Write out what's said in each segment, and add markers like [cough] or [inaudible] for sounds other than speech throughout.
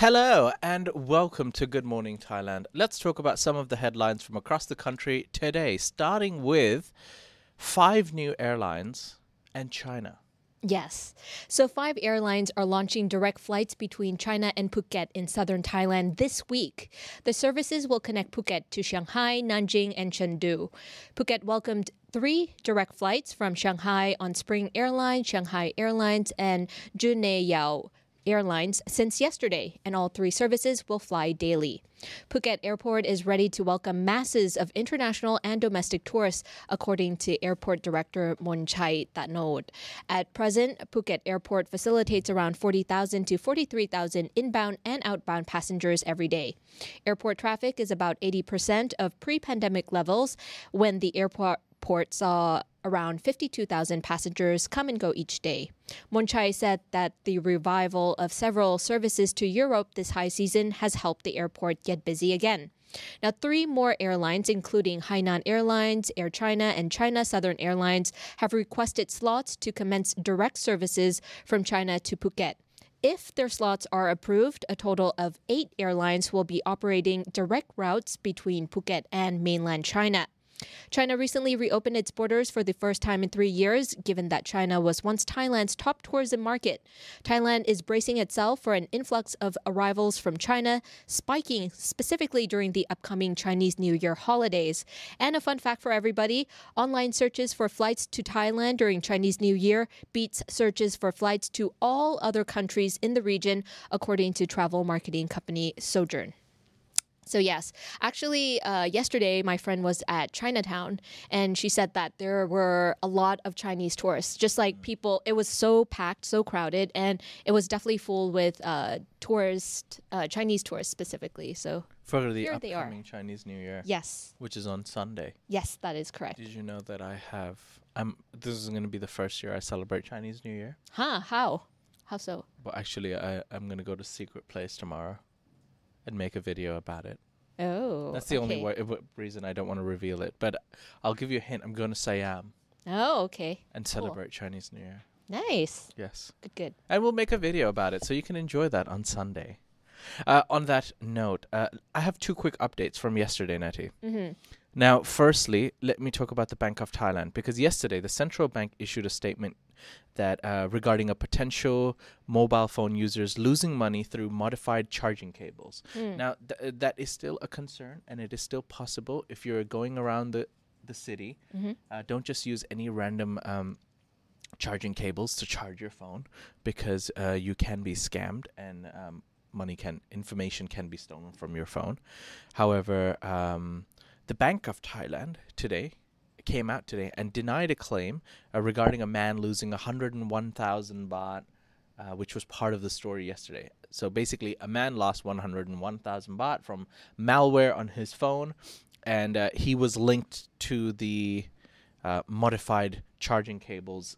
Hello and welcome to Good Morning Thailand. Let's talk about some of the headlines from across the country today, starting with five new airlines and China. Yes. So, five airlines are launching direct flights between China and Phuket in southern Thailand this week. The services will connect Phuket to Shanghai, Nanjing, and Chengdu. Phuket welcomed three direct flights from Shanghai on Spring Airlines, Shanghai Airlines, and Juneyao Airlines since yesterday, and all three services will fly daily. Phuket Airport is ready to welcome masses of international and domestic tourists, according to Airport Director Monchai Tanod. At present, Phuket Airport facilitates around 40,000 to 43,000 inbound and outbound passengers every day. Airport traffic is about 80% of pre pandemic levels when the airport port saw around 52,000 passengers come and go each day. Monchai said that the revival of several services to Europe this high season has helped the airport get busy again. Now, three more airlines, including Hainan Airlines, Air China, and China Southern Airlines, have requested slots to commence direct services from China to Phuket. If their slots are approved, a total of eight airlines will be operating direct routes between Phuket and mainland China. China recently reopened its borders for the first time in three years, given that China was once Thailand's top tourism market. Thailand is bracing itself for an influx of arrivals from China, spiking specifically during the upcoming Chinese New Year holidays. And a fun fact for everybody online searches for flights to Thailand during Chinese New Year beats searches for flights to all other countries in the region, according to travel marketing company Sojern. So yes, actually, uh, yesterday my friend was at Chinatown, and she said that there were a lot of Chinese tourists. Just like people, it was so packed, so crowded, and it was definitely full with uh, tourists, uh, Chinese tourists specifically. So For the Here they are. upcoming Chinese New Year, yes, which is on Sunday. yes, that is correct. Did you know that I have I'm this is going to be the first year I celebrate Chinese New Year? Huh? How? How so? But actually I I'm going to go to secret place tomorrow and make a video about it. Oh, That's the only okay. wa- w- reason I don't want to reveal it, but I'll give you a hint. I'm going to Siam Oh, okay. and Cool. celebrate Chinese New Year. Nice. Yes. Good. Good. And we'll make a video about it so you can enjoy that on Sunday. Uh, on that note, uh, I have two quick updates from yesterday, Nettie. Mm-hmm. Now, firstly, let me talk about the Bank of Thailand because yesterday the central bank issued a statement that uh, regarding a potential mobile phone users losing money through modified charging cables. Mm. Now, th- uh, that is still a concern, and it is still possible if you're going around the the city. Mhm. Uh, don't just use any random um, charging cables to charge your phone because uh, you can be scammed and um, money can information can be stolen from your phone. However, um, the Bank of Thailand today came out today and denied a claim uh, regarding a man losing 101,000 baht, uh, which was part of the story yesterday. So basically, a man lost 101,000 baht from malware on his phone, and uh, he was linked to the uh, modified charging cables.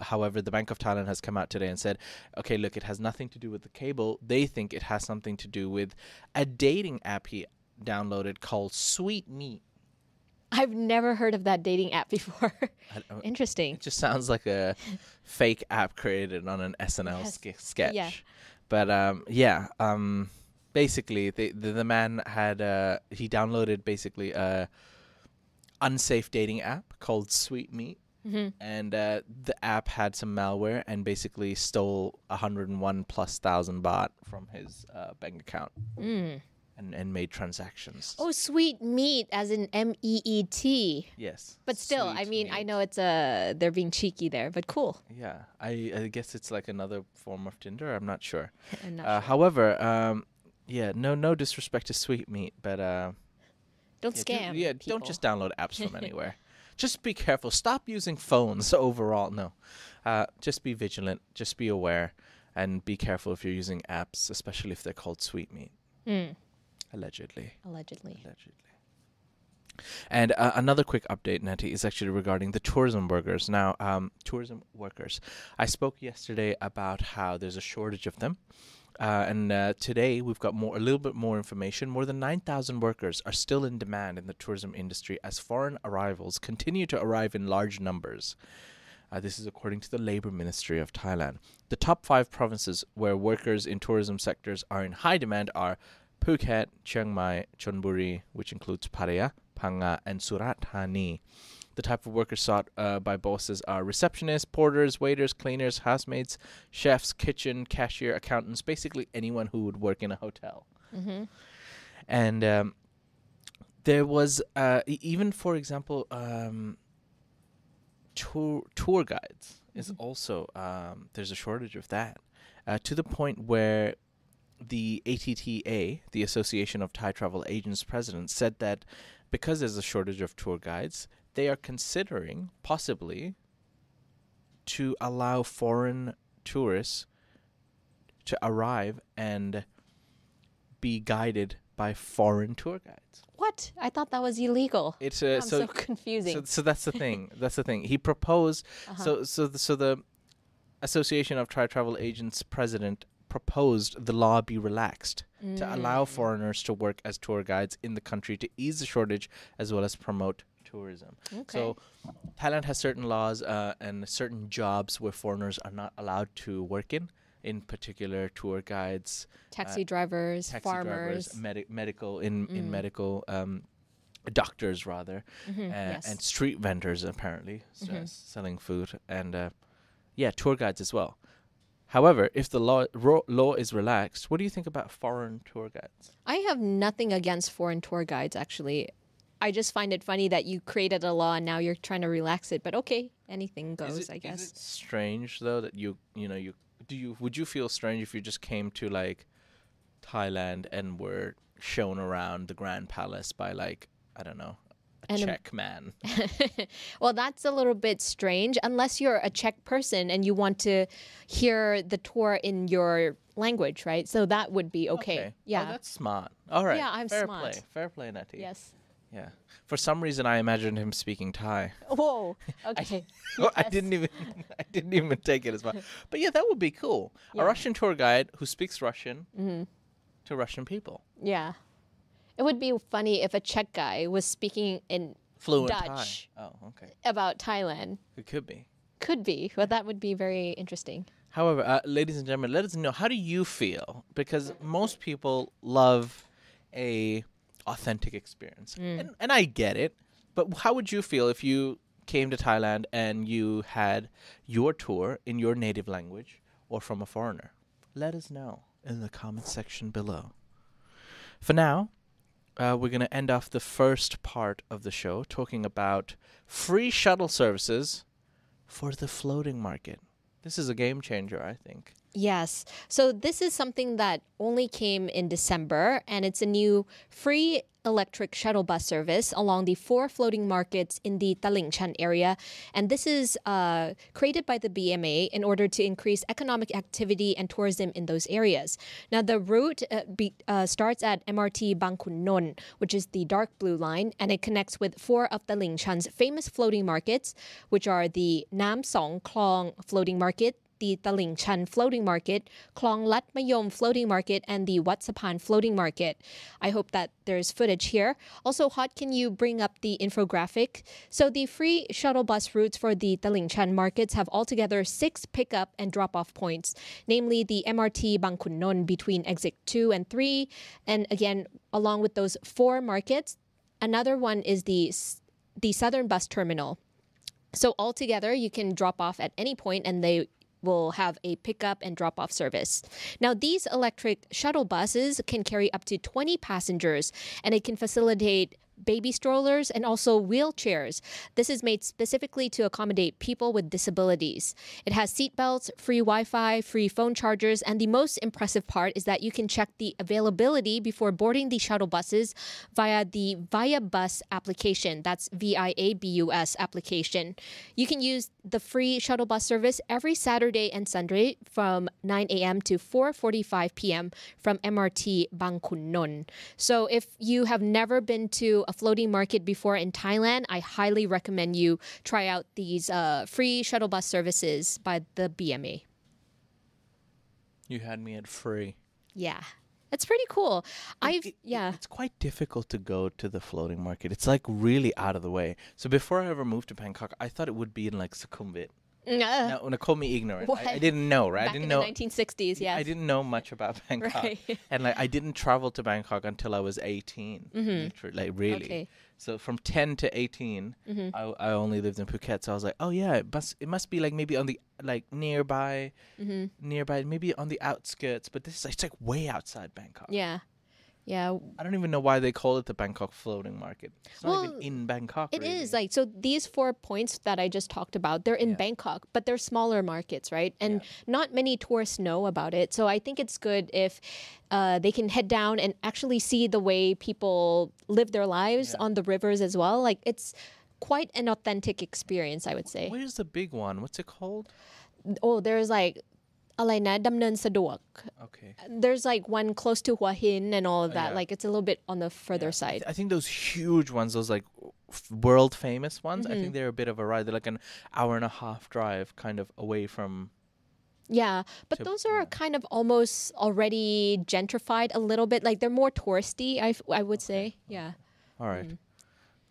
However, the Bank of Thailand has come out today and said, okay, look, it has nothing to do with the cable. They think it has something to do with a dating app he downloaded called Sweet Meet. I've never heard of that dating app before. [laughs] Interesting. It just sounds like a fake app created on an SNL Yes. ske- sketch. Yeah. But um, yeah, um, basically, the, the the man had uh, he downloaded basically a unsafe dating app called Sweet Meet, hmm and uh, the app had some malware and basically stole 101 plus thousand baht from his uh, bank account Mm. And, and made transactions. Oh, sweet meat, as in M E E T. yes. But still, I mean, I know it's a they're being cheeky there, but cool. Yeah, I, I guess it's like another form of Tinder. I'm not sure. [laughs] I'm not Uh, sure. However, um, yeah, no, no disrespect to Sweet Meet, but uh, Don't yeah, do- scam. yeah, people. don't just download apps from [laughs] anywhere. Just be careful. Stop using phones [laughs] overall. No, uh, just be vigilant. Just be aware, and be careful if you're using apps, especially if they're called Sweet Meet. Mm, Allegedly, allegedly. allegedly. And uh, another quick update, Nettie, is actually regarding the tourism workers. Now, um, tourism workers. I spoke yesterday about how there's a shortage of them. Uh, and uh, today we've got more, a little bit more information. More than 9,000 workers are still in demand in the tourism industry as foreign arrivals continue to arrive in large numbers. Uh, this is according to the Labor Ministry of Thailand. The top five provinces where workers in tourism sectors are in high demand are Phuket, Chiang Mai, Chonburi, which includes Pattaya, Phang and Surat Thani. The type of workers sought uh, by bosses are receptionists, porters, waiters, cleaners, housemaids, chefs, kitchen, cashier, accountants, basically anyone who would work in a hotel. Mm-hmm. And um, there was uh, e- even, for example, um, tour tour guides is Mhm. also um, there's a shortage of that uh, to the point where the ATTA, the Association of Thai Travel Agents president, said that because there's a shortage of tour guides, they are considering possibly to allow foreign tourists to arrive and be guided by foreign tour guides. What? I thought that was illegal. It's uh, so, so, confusing. so so that's the thing. [laughs] that's the thing. He proposed Uh-huh. so so the, so the Association of Thai Travel Agents president proposed the law be relaxed to allow Mm. foreigners to work as tour guides in the country to ease the shortage as well as promote tourism. Okay. So Thailand has certain laws uh, and certain jobs where foreigners are not allowed to work in. In particular, tour guides, taxi drivers, uh, taxi farmers, drivers, medi- medical in in Mm. medical um, doctors rather, Mhm, uh, yes. and street vendors apparently uh, Mhm. selling food and uh, yeah, tour guides as well. However, if the law ro- law is relaxed, what do you think about foreign tour guides? I have nothing against foreign tour guides, actually. I just find it funny that you created a law and now you're trying to relax it. But okay, anything goes, it, I is guess. it strange though that you you know you do you would you feel strange if you just came to like Thailand and were shown around the Grand Palace by like I don't know And Czech man? [laughs] well, that's a little bit strange unless you're a Czech person and you want to hear the tour in your language, right? So that would be okay. Oh, Yeah. Oh, that's smart. All right. Yeah, I'm fair smart. play. Fair play, Natty. yes. Yeah. For some reason, I imagined him speaking Thai. Whoa. [laughs] Okay. [laughs] I Yes. didn't even. I didn't even take it as well. But yeah, that would be cool. Yeah. A Russian tour guide who speaks Russian hmm to Russian people. Yeah. It would be funny if a Czech guy was speaking in Fluent Dutch. Thai. Oh, okay. about Thailand. It could be. Could be. Well, that would be very interesting. However, uh, ladies and gentlemen, let us know how do you feel because most people love a authentic experience, Mm. and, and I get it. But how would you feel if you came to Thailand and you had your tour in your native language or from a foreigner? Let us know in the comment section below. For now, uh, we're going to end off the first part of the show talking about free shuttle services for the floating market. This is a game changer, I think. Yes. So this is something that only came in December, and it's a new free electric shuttle bus service along the four floating markets in the Taling Chan area. And this is uh, created by the BMA in order to increase economic activity and tourism in those areas. Now, the route uh, be, uh, starts at MRT Bangkun Non, which is the dark blue line, and it connects with four of Taling Chan's famous floating markets, which are the Nam Song Klong Floating Market, the Taling Chan Floating Market, Klong Lat Mayom Floating Market, and the Wat Sapan Floating Market. I hope that there's footage here. Also, Hot, can you bring up the infographic? So, the free shuttle bus routes for the Taling Chan markets have altogether six pickup and drop off points, namely the MRT Bangkunnon between exit 2 and 3. And again, along with those four markets, another one is the, the Southern Bus Terminal. So altogether, you can drop off at any point and they will have a pickup and drop off service. Now, these electric shuttle buses can carry up to 20 passengers and it can facilitate baby strollers and also wheelchairs. This is made specifically to accommodate people with disabilities. It has seat belts, free Wi Fi, free phone chargers, and the most impressive part is that you can check the availability before boarding the shuttle buses via the Via Bus application. That's V I A B U S application. You can use the free shuttle bus service every Saturday and Sunday from 9 a.m. to 4:45 p.m. from MRT Bangkunnon. So if you have never been to a floating market before in Thailand, I highly recommend you try out these uh, free shuttle bus services by the BMA. You had me at free. Yeah. It's pretty cool. I've It- yeah. It's quite difficult to go to the floating market. It's like really out of the way. So before I ever moved to Bangkok, I thought it would be in like Sukhumvit No, no, call me ignorant. I, I didn't know, right? back I didn't in know. the 1960s, yes. I didn't know much about [laughs] Bangkok, Right. and like I didn't travel to Bangkok until I was 18. literally, like really. Mm-hmm. Okay. So from 10 to 18, Mm-hmm. I, I only lived in Phuket. So I was like, oh yeah, it must it must be like maybe on the like nearby, Mm-hmm. nearby, maybe on the outskirts. But this is it's like way outside Bangkok. Yeah. Yeah. I don't even know why they call it the Bangkok floating market. It's not Well, even in Bangkok. It really. is like so these four points that I just talked about, they're in Yeah. Bangkok, but they're smaller markets, right? And Yeah. not many tourists know about it. So I think it's good if uh, they can head down and actually see the way people live their lives Yeah. on the rivers as well. Like it's quite an authentic experience, I would say. Where's the big one? What's it called? Oh, there's like อะไรนะดำเนินสะดวก Okay. There's like one close to Hua Hin and all of that. yeah. Like it's a little bit on the further Yeah. I side. th- I think those huge ones, those like f- world famous ones, I Mm-hmm. think they're a bit of a ride. They're like an hour and a half drive, kind of away from. Yeah, but to- those are kind of almost already gentrified a little bit. Like they're more touristy, I, f- I would say. Yeah. All right. Mm.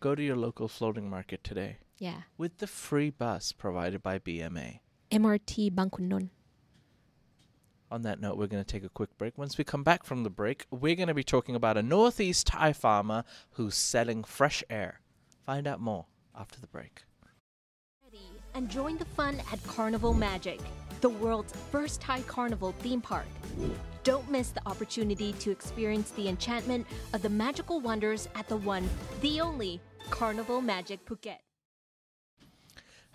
Go to your local floating market today Yeah. with the free bus provided by BMA. MRT Bangkunon. on that note, we're going to take a quick break. Once we come back from the break, we're going to be talking about a Northeast Thai farmer who's selling fresh air. Find out more after the break. And join the fun at Carnival Magic, the world's first Thai carnival theme park. Don't miss the opportunity to experience the enchantment of the magical wonders at the one, the only Carnival Magic Phuket.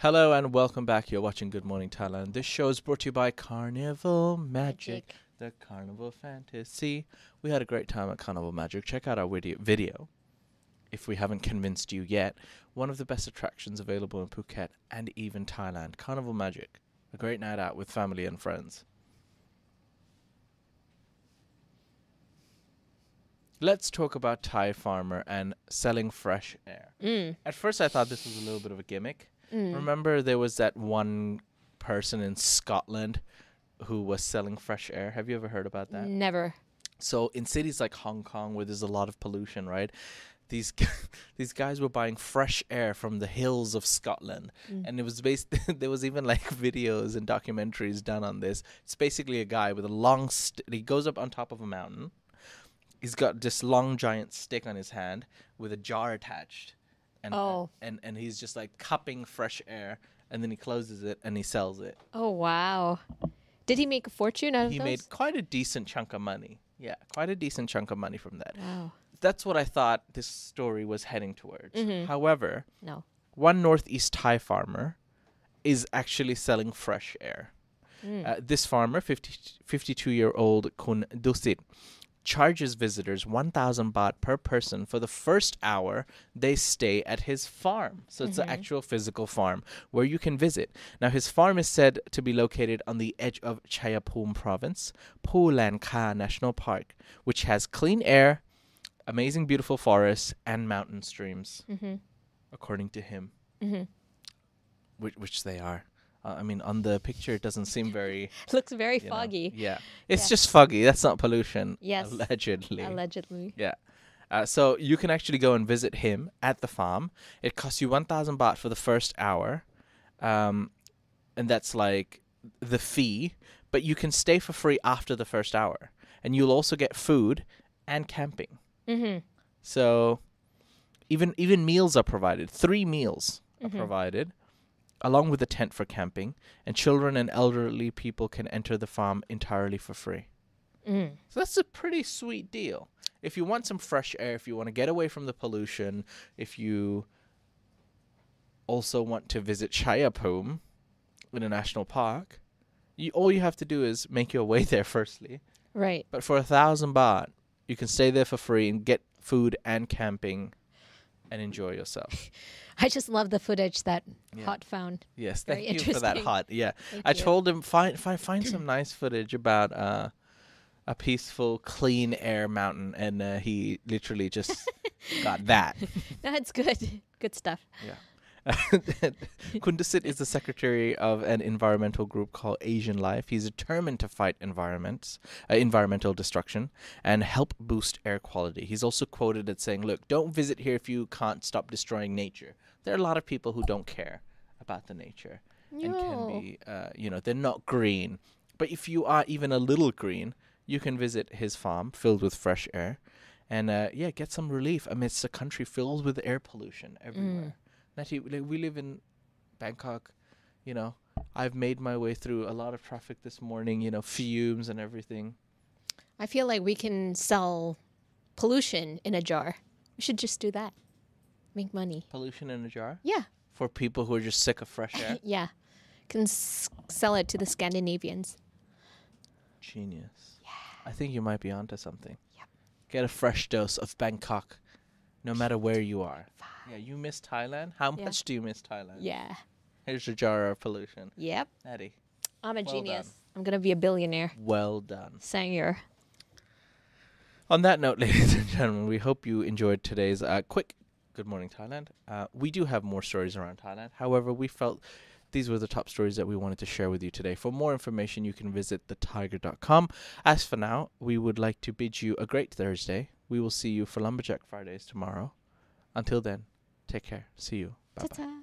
Hello and welcome back. You're watching Good Morning Thailand. This show is brought to you by Carnival Magic, Magic. the Carnival Fantasy. We had a great time at Carnival Magic. Check out our video, video if we haven't convinced you yet. One of the best attractions available in Phuket and even Thailand. Carnival Magic, a great night out with family and friends. Let's talk about Thai farmer and selling fresh air. Mm. At first, I thought this was a little bit of a gimmick. Mm. Remember, there was that one person in Scotland who was selling fresh air. Have you ever heard about that? Never. So, in cities like Hong Kong, where there's a lot of pollution, right? These [laughs] these guys were buying fresh air from the hills of Scotland, and it was based. [laughs] there was even like [laughs] videos and documentaries done on this. It's basically a guy with a long. St- he goes up on top of a mountain. He's got this long giant stick on his hand with a jar attached, and Oh. and and he's just like cupping fresh air, and then he closes it and he sells it. Oh, wow. Did he make a fortune out of this? He those? made quite a decent chunk of money. Yeah, quite a decent chunk of money from that. Wow. That's what I thought this story was heading towards. Mm-hmm. However, No. one Northeast Thai farmer is actually selling fresh air. Mm. Uh, this farmer, 50, 52 year old Kun Dusit, charges visitors 1,000 baht per person for the first hour they stay at his farm. So it's an actual physical farm where you can visit. Now, his farm is said to be located on the edge of Chaiyaphum province, Phu Laen Kha National Park, which has clean air, amazing, beautiful forests, and mountain streams, Mm-hmm. according to him, Mm-hmm. which, which they are. Uh, I mean, on the picture, it doesn't seem very [laughs] Looks very you know, foggy. yeah, it's Yeah. just foggy. That's not pollution. Yes. allegedly. Allegedly. yeah. Uh, so you can actually go and visit him at the farm. It costs you one thousand baht for the first hour, um, and that's like the fee. But you can stay for free after the first hour, and you'll also get food and camping. Mm-hmm. So even even meals are provided. Three meals are Mhm. provided, along with a tent for camping, and children and elderly people can enter the farm entirely for free. Mm. So that's a pretty sweet deal. If you want some fresh air, if you want to get away from the pollution, if you also want to visit Chaiyaphum in a national park, you, all you have to do is make your way [laughs] there firstly. Right. But for a thousand baht, you can stay there for free and get food and camping and enjoy yourself. [laughs] I just love the footage that Yeah. Hot found. Yes, Very thank you for that hot. Yeah. Thank I you. told him find find [clears throat] find some nice footage about uh a peaceful, clean air mountain, and uh, he literally just [laughs] got that. That's good. Good stuff. [laughs] Kundasit is the secretary of an environmental group called Asian Life. He's determined to fight environments, uh, environmental destruction, and help boost air quality. He's also quoted as saying, "Look, don't visit here if you can't stop destroying nature. There are a lot of people who don't care about the nature, and can be, uh, you know, they're not green. But if you are even a little green, you can visit his farm filled with fresh air, and uh, yeah, get some relief amidst a country filled with air pollution everywhere. Natty, like, we live in Bangkok, you know. I've made my way through a lot of traffic this morning, you know, fumes and everything. I feel like we can sell pollution in a jar. We should just do that. Make money. Pollution in a jar Yeah. for people who are just sick of fresh air. [laughs] Yeah. Can s- sell it to the Scandinavians. Genius. Yeah. I think you might be onto something. Yep. Get a fresh dose of Bangkok, no matter where you are. Yeah, you miss Thailand? How Yeah. much do you miss Thailand? Yeah. Here's your jar of pollution. Yep. Eddie, I'm a Well genius. done. I'm going to be a billionaire. well done. Sanger. On that note, [laughs] ladies and gentlemen, we hope you enjoyed today's uh, quick Good Morning Thailand. Uh, we do have more stories around Thailand. However, we felt these were the top stories that we wanted to share with you today. For more information, you can visit thethaiger.com. As for now, we would like to bid you a great Thursday. We will see you for Lumberjack Fridays tomorrow. Until then, take care. See you. Bye.